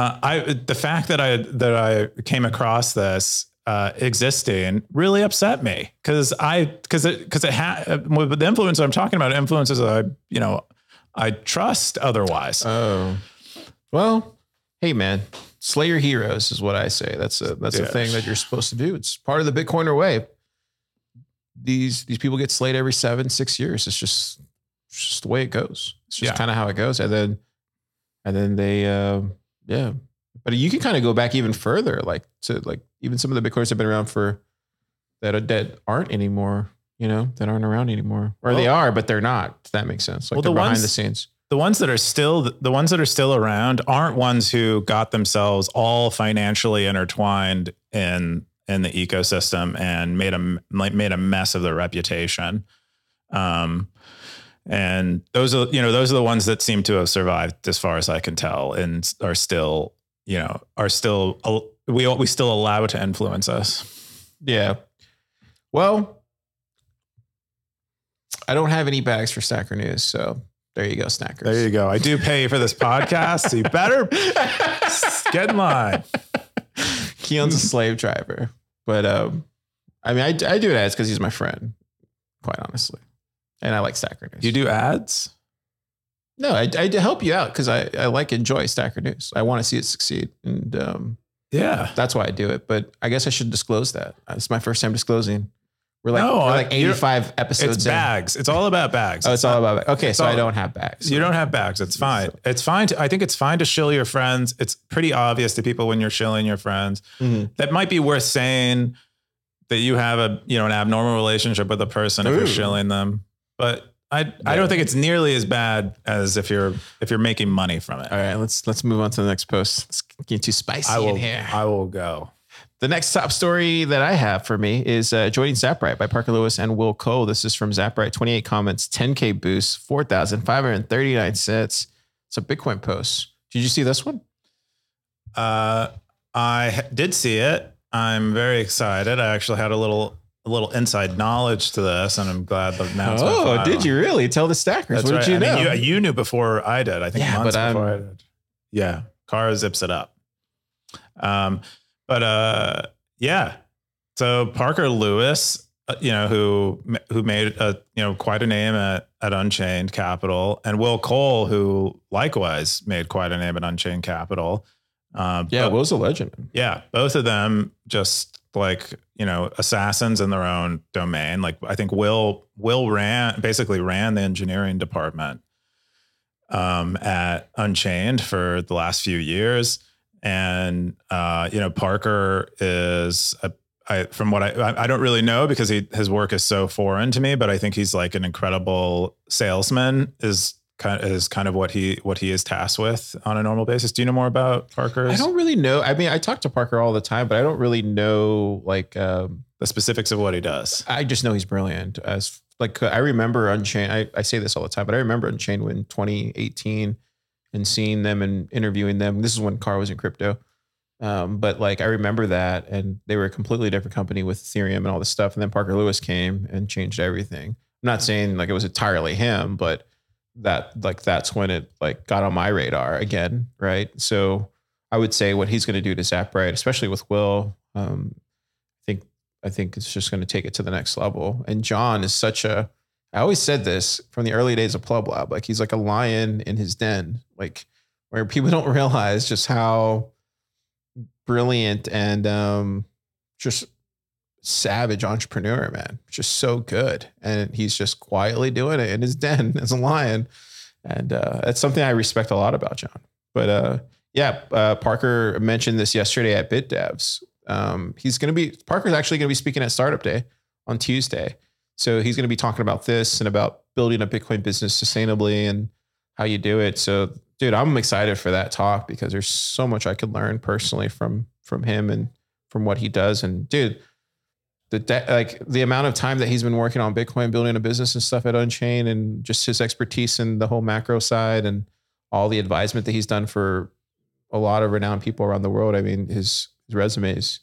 uh, I the fact that I that I came across this uh, existing really upset me because I because it because it had with the influence I'm talking about influences I you know I trust otherwise. Oh, well, hey man, slay your heroes is what I say. That's a that's a thing that you're supposed to do. It's part of the Bitcoiner way. These these people get slayed every seven six years. It's just it's just the way it goes. It's just Yeah. kind of how it goes. And then and then they uh, yeah. But you can kind of go back even further, like to like even some of the Bitcoiners have been around for that are that aren't anymore. You know, that aren't around anymore, or they are, but they're not. If that makes sense. Like Well, the behind ones- the scenes. the ones that are still the ones that are still around aren't ones who got themselves all financially intertwined in in the ecosystem and made a like made a mess of their reputation. Um, and those are you know those are the ones that seem to have survived as far as I can tell and are still you know are still we we still allow to influence us. Yeah. Well, I don't have any bags for Stacker News, so there you go, Snackers. There you go. I do pay for this podcast, so you better get in line. Keyan's a slave driver, but um, I mean, I, I do it as because he's my friend, quite honestly, and I like Stacker News. You do ads? No, I, I help you out because I, I like enjoy Stacker News. I want to see it succeed, and um, Yeah. that's why I do it. But I guess I should disclose that. It's my first time disclosing We're like No, we're like 85 episodes. It's in. bags. It's all about bags. Oh, it's all about okay. it's So I don't have bags. You don't have bags. It's fine. It's fine. To, I think it's fine to shill your friends. It's pretty obvious to people when you're shilling your friends. Mhm. That might be worth saying that you have a you know an abnormal relationship with a person if you're shilling them. But I I don't think it's nearly as bad as if you're if you're making money from it. All right, let's let's move on to the next post. Let's get too spicy I will in here. I will go. The next top story that I have for me is uh, joining Zaprite by Parker Lewis and Will Cole. This is from Zaprite. 28 comments, 10k boost, 4,539 sats. It's a Bitcoin post. Did you see this one? Uh, I did see it. I'm very excited. I actually had a little a little inside knowledge to this, and I'm glad the announcement. Oh, did you really tell the stackers? That's what right. did you I know? mean, you, you knew before I did. I think Yeah, months I'm- before I did. Yeah, Car zips it up. Um, but uh, yeah. So Parker Lewis, uh, you know, who who made a you know quite a name at at Unchained Capital, and Will Cole, who likewise made quite a name at Unchained Capital. Um, yeah, but- Will's a legend. yeah, both of them just like you know assassins in their own domain. Like I think Will Will ran basically ran the engineering department um, at Unchained for the last few years, and uh, you know Parker is a I, from what I, I don't really know because he, his work is so foreign to me, but I think he's like an incredible salesman. Is kind is kind of what he what he is tasked with on a normal basis. Do you know more about Parker? I don't really know. I mean, I talk to Parker all the time, but I don't really know like um, the specifics of what he does. I just know he's brilliant. As like I remember Unchained. I, I say this all the time, but I remember Unchained when 2018 and seeing them and interviewing them. This is when Car was in crypto. Um, but like I remember that, and they were a completely different company with Ethereum and all this stuff. And then Parker Lewis came and changed everything. I'm not saying like it was entirely him, but that like that's when it like got on my radar again, right? So I would say what he's going to do to Zaprite, especially with Will, um, I think I think it's just going to take it to the next level. And John is such a I always said this from the early days of PlebLab, like he's like a lion in his den, like where people don't realize just how brilliant and um, just savage entrepreneur, man. Just so good. And he's just quietly doing it in his den as a lion. And uh, that's something I respect a lot about John. But uh, yeah, uh, Parker mentioned this yesterday at BitDevs. Um, he's going to be, Parker's actually going to be speaking at Startup Day on Tuesday. So he's going to be talking about this and about building a Bitcoin business sustainably and how you do it. So, dude, I'm excited for that talk because there's so much I could learn personally from from him and from what he does. And dude, the de- like the amount of time that he's been working on Bitcoin, building a business and stuff at Unchain, and just his expertise in the whole macro side and all the advisement that he's done for a lot of renowned people around the world. I mean, his his resume is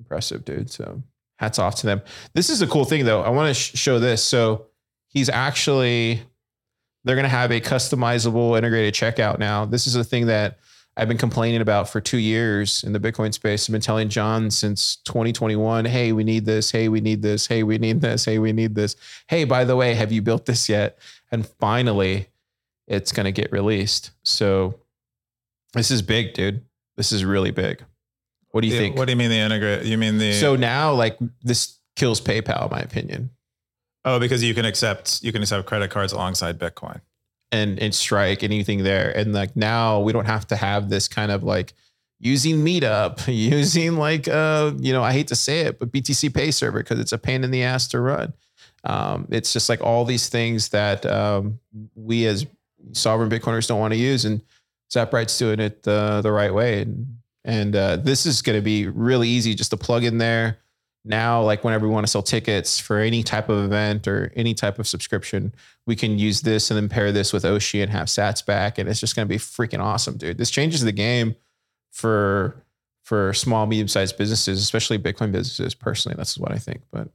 impressive, dude. So hats off to them. This is a cool thing, though. I want to sh- show this. So he's actually they're going to have a customizable integrated checkout now. This is a thing that I've been complaining about for two years in the Bitcoin space. I've been telling John since 2021, hey, we need this. Hey, we need this. Hey, we need this. Hey, we need this. Hey, by the way, have you built this yet? And finally, it's going to get released. So this is big, dude. This is really big. What do you Yeah, think? What do you mean the integrate? You mean the so now, like, this kills PayPal, in my opinion. oh because you can accept you can accept credit cards alongside Bitcoin. And and strike anything there. And like now we don't have to have this kind of like using meetup using like uh you know i hate to say it but btc pay server because it's a pain in the ass to run. Um it's just like all these things that um we as sovereign bitcoiners don't want to use and zaprite's doing it the the right way. And and uh, this is going to be really easy just to plug in there. Now like whenever we want to sell tickets for any type of event or any type of subscription we can use this and then pair this with Oshi and have Sats back, and it's just going to be freaking awesome, dude. This changes the game for for small, medium sized businesses, especially Bitcoin businesses. Personally, that's what I think. But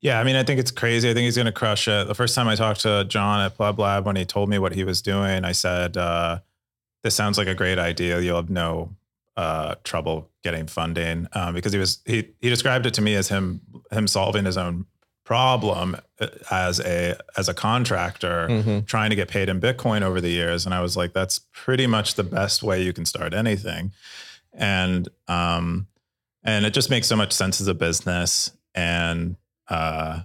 Yeah, I mean, I think it's crazy. I think he's going to crush it. The first time I talked to John at PlebLab when he told me what he was doing, I said, uh, "This sounds like a great idea. You'll have no uh, trouble getting funding," um, because he was he he described it to me as him him solving his own problem uh, as a as a contractor trying to get paid in Bitcoin over the years, and I was like, "That's pretty much the best way you can start anything," and um, and it just makes so much sense as a business and uh,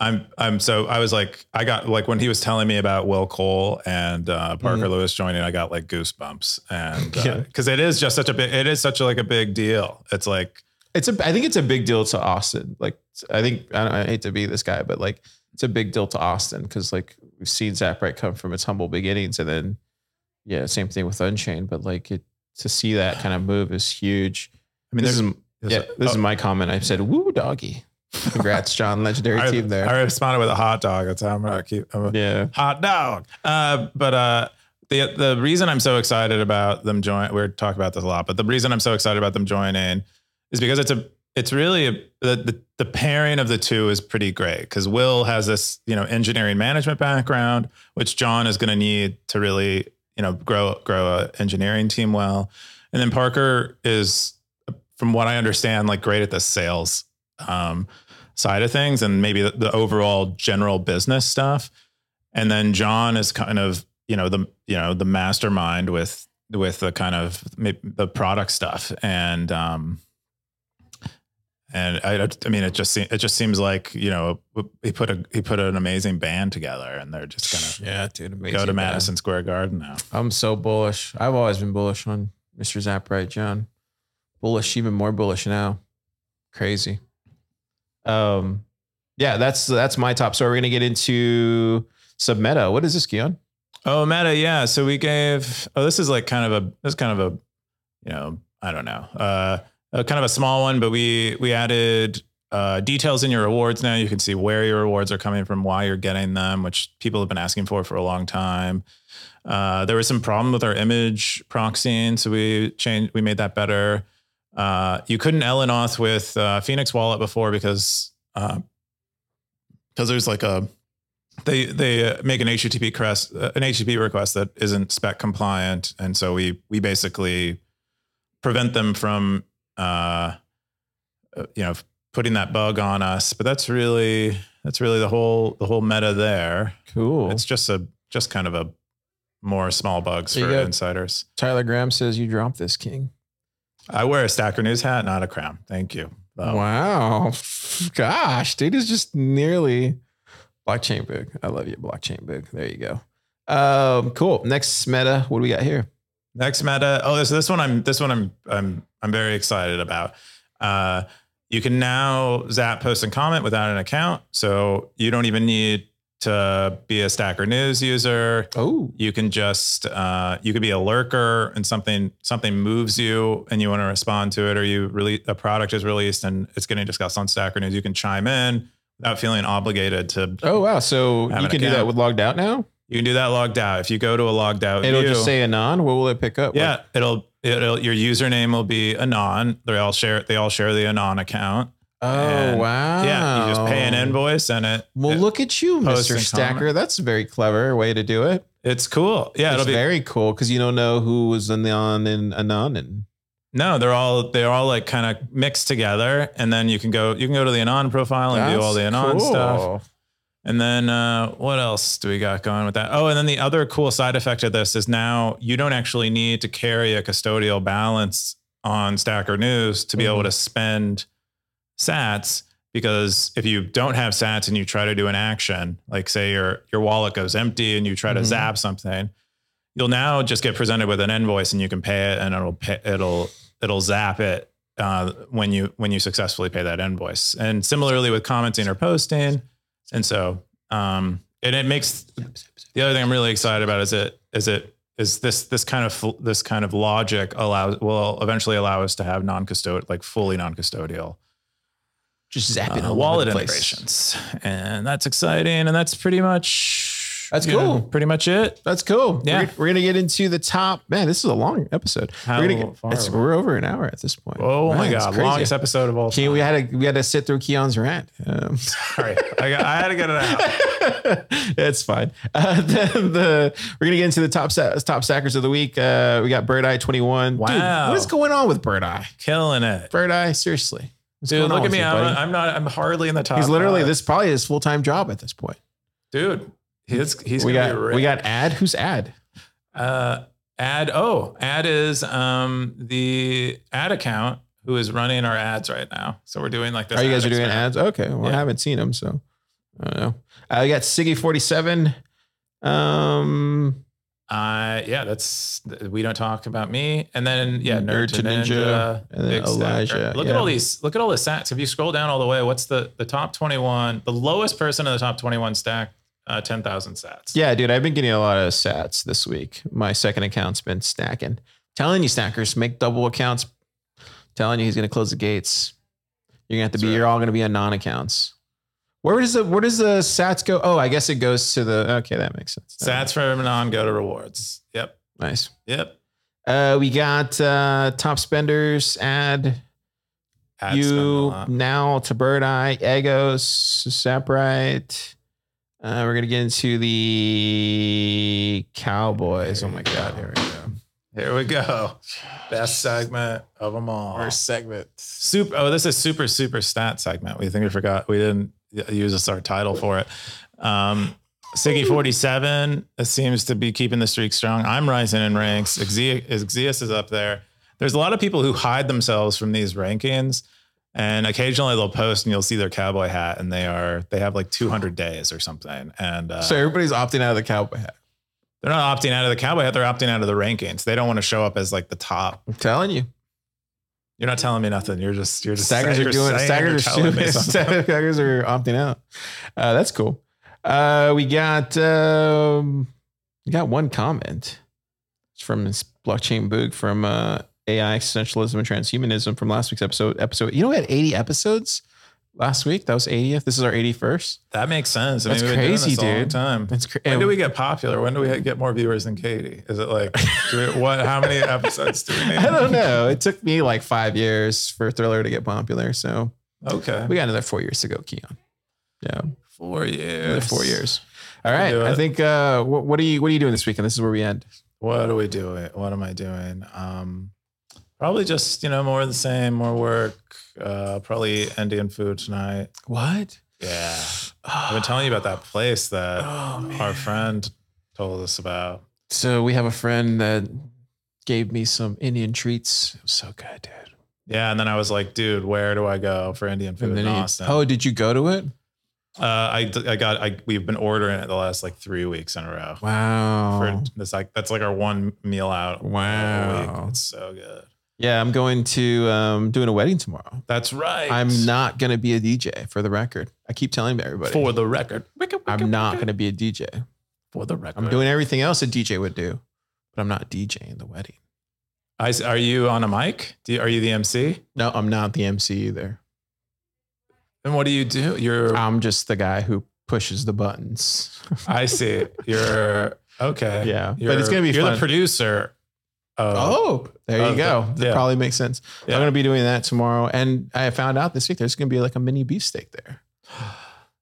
I'm I'm so I was like I got like when he was telling me about Will Cole and uh, Parker Mhm. Lewis joining, I got like goosebumps, and Yeah. because it is just such a big, it is such a, like a big deal. It's like It's a. I think it's a big deal to Austin. Like I think I, don't, I hate to be this guy, but like it's a big deal to Austin because like we've seen Zaprite come from its humble beginnings, and then yeah, same thing with Unchained. But like it to see that kind of move is huge. I mean, this is yeah, this is my comment. I said, "Woo, doggy." Congrats, John, legendary I, team there. I responded with a hot dog. That's how I'm gonna keep. I'm a yeah, hot dog. Uh, but uh, the the reason I'm so excited about them join, we're talking about this a lot, but the reason I'm so excited about them joining is because it's a it's really a, the, the the pairing of the two is pretty great because Will has this you know engineering management background, which John is going to need to really you know grow grow a engineering team well, and then Parker is from what I understand like great at the sales um, side of things and maybe the, the overall general business stuff. And then John is kind of you know the you know the mastermind with with the kind of the product stuff and um and I, I mean it just se- it just seems like you know he put a he put an amazing band together and they're just gonna yeah, dude. Amazing go to. Madison Square Garden now. I'm so bullish. I've always been bullish on Mr. Zaprite, John. Bullish, even more bullish now. Crazy. Um, yeah, that's that's my top. So we're gonna get into Submeta. What is this, Keyan? Oh, meta, yeah. So we gave. Oh, this is like kind of a. This is kind of a, you know, I don't know, uh, a kind of a small one, but we we added uh, details in your rewards. Now you can see where your rewards are coming from, why you're getting them, which people have been asking for for a long time. Uh, there was some problem with our image proxying, so we changed. We made that better. Uh, you couldn't Elenoth with uh, Phoenix Wallet before because because there's like a they they uh, make an HTTP request uh, an HTTP request that isn't spec compliant, and so we we basically prevent them from uh, uh, you know putting that bug on us. But that's really that's really the whole the whole meta there. Cool. It's just a just kind of a more small bugs for you insiders. Tyler Graham says you dropped this, King. I wear a Stacker News hat, not a crown. Thank you. though. Wow. Gosh, dude is just nearly blockchain big. I love you, blockchain big. There you go. Um, cool. Next meta. What do we got here? Next meta. Oh, this this one I'm this one I'm I'm I'm very excited about. Uh, you can now zap, post, and comment without an account, so you don't even need to be a Stacker News user. Oh, You can just uh, you could be a lurker and something something moves you and you want to respond to it, or you really a product is released and it's getting discussed on Stacker News. You can chime in without feeling obligated to. oh wow. So you an can do that with logged out now. You can do that logged out. If you go to a logged out, It'll view, just say anon. What will it pick up? Yeah, Like, it'll it'll your username will be anon. They all share they all share the anon account. oh And, wow. Yeah, you just pay an invoice and it. Well, it- look at you, Mr. Stacker. comment. That's a very clever way to do it. it's cool. Yeah, it's it'll be very cool because you don't know who was in the on and anon and no. They're all they're all like kind of mixed together, and then you can go you can go to the anon profile and do all the anon cool. stuff. And then uh, what else do we got going with that? Oh, and then the other cool side effect of this is now you don't actually need to carry a custodial balance on Stacker News to be able Mhm. to spend sats because if you don't have sats and you try to do an action, like say your your wallet goes empty and you try to Mhm. zap something, you'll now just get presented with an invoice and you can pay it and it'll pay, it'll it'll zap it uh, when you when you successfully pay that invoice. And similarly with commenting or posting, and so um, and it makes the other thing I'm really excited about is it is it is this this kind of this kind of logic allows will eventually allow us to have non custodial like fully non custodial just zapping uh, wallet over the place. integrations, and that's exciting. And that's pretty much That's you know, cool. pretty much it. That's cool. Yeah. We're, we're gonna get into the top. Man, this is a long episode. How we're, gonna get, we're over an hour at this point. Oh my Man, it's god, longest episode of all time. we had to we had to sit through Keyan's rant. Um, Sorry, I, got, I had to get it out. it's fine. Uh, then the we're gonna get into the top sa- top sackers of the week. Uh, we got Bird Eye twenty one. Wow. what is going on with Bird Eye? Killing it, Bird Eye, seriously. What's dude. Look at me. you, I'm? I'm not. I'm hardly in the top. He's literally this probably his full time job at this point. dude. He's he's we got we got ad. Who's ad? uh ad oh ad is um the ad account who is running our ads right now. So we're doing like this. Are you guys are doing ads? Okay. Well, I haven't seen them, so I don't know. I got Siggy forty seven. Um, Uh, yeah, that's we don't talk about me, and then yeah, Nerd nerd, to Ninja, ninja, and then. Elijah, Look yeah. at all these. Look at all the stats. If you scroll down all the way, what's the the top twenty one? The lowest person in the top twenty one stack, uh, ten thousand sats. yeah, dude, I've been getting a lot of sats this week. My second account's been stacking. Telling you, snackers, make double accounts. Telling you, he's gonna close the gates. You're gonna have to That's be. right. You're all gonna be on non accounts. Where does the where does the sats go? Oh, I guess it goes to the. Okay, that makes sense. Sats from non go to rewards. Yep. nice. Yep. Uh, we got uh, top spenders add Ad you now to Bird Eye, Egos, Zaprite. Uh, we're gonna get into the Cowboys. Oh my god, here we go. Here we go. Best segment of them all. segment. Super. Oh, this is super super stat segment. We think we forgot. We didn't use this our title for it. Um, Siggy forty seven seems to be keeping the streak strong. I'm rising in ranks. Xeus is up there. There's a lot of people who hide themselves from these rankings, and occasionally they'll post and you'll see their cowboy hat, and they are they have like 200 days or something, and uh, So everybody's opting out of the Cowboy hat. they're not opting out of the cowboy hat. They're opting out of the rankings. They don't want to show up as like the top. I'm telling you, You're not telling me nothing. You're just you're just staggers are doing. Staggers are doing. Staggers are opting out. Uh, that's cool. Uh, we got um, we got one comment. It's from this blockchain book from uh, AI existentialism and transhumanism from last week's episode. Episode. You know, we had 80 episodes last week. That was 80th. This is our 81st. That makes sense. I That's mean, we've been doing crazy, dude. time. That's crazy. When do we get popular? When do we get more viewers than Katie? Is it like we, what? How many episodes do we need? I don't know. It took me like five years for Thriller to get popular. So Okay, we got another four years to go, Keyan. Yeah, four years. another four years. All right. I think. Uh, what, what are you What are you doing this weekend? This is where we end. What are we doing? What am I doing? Um, probably just you know more of the same, more work. Uh, probably Indian food tonight. What? Yeah, I've been telling you about that place that Oh, our friend told us about. So we have a friend that gave me some Indian treats. It was so good, dude. Yeah, and then I was like, dude, where do I go for Indian food in he- Austin? oh, did you go to it? Uh, I I got I we've been ordering it the last like three weeks in a row. Wow. For this like that's like our one meal out. Wow. It's so good. Yeah, I'm going to um doing a wedding tomorrow. That's right. I'm not going to be a DJ for the record. I keep telling everybody. for the record. I'm not going to be a DJ. for the record. I'm doing everything else a DJ would do, but I'm not DJing the wedding. I, are you on a mic? Do you, are you the MC? No, I'm not the MC either. And what do you do? You're. I'm just the guy who pushes the buttons. I see. You're okay. Yeah, but You're, it's gonna be You're fun. the producer. Of, Oh, there you go. the- That yeah. probably makes sense. Yeah. I'm going to be doing that tomorrow. And I found out this week there's going to be like a mini beefsteak there.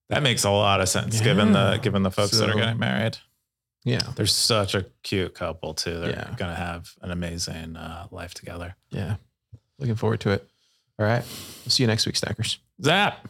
That makes a lot of sense given the given the folks that are getting married. Yeah. They're such a cute couple too. They're Yeah. gonna have an amazing uh, life together. Yeah. Looking forward to it. All right. We'll see you next week, Stackers. Zap.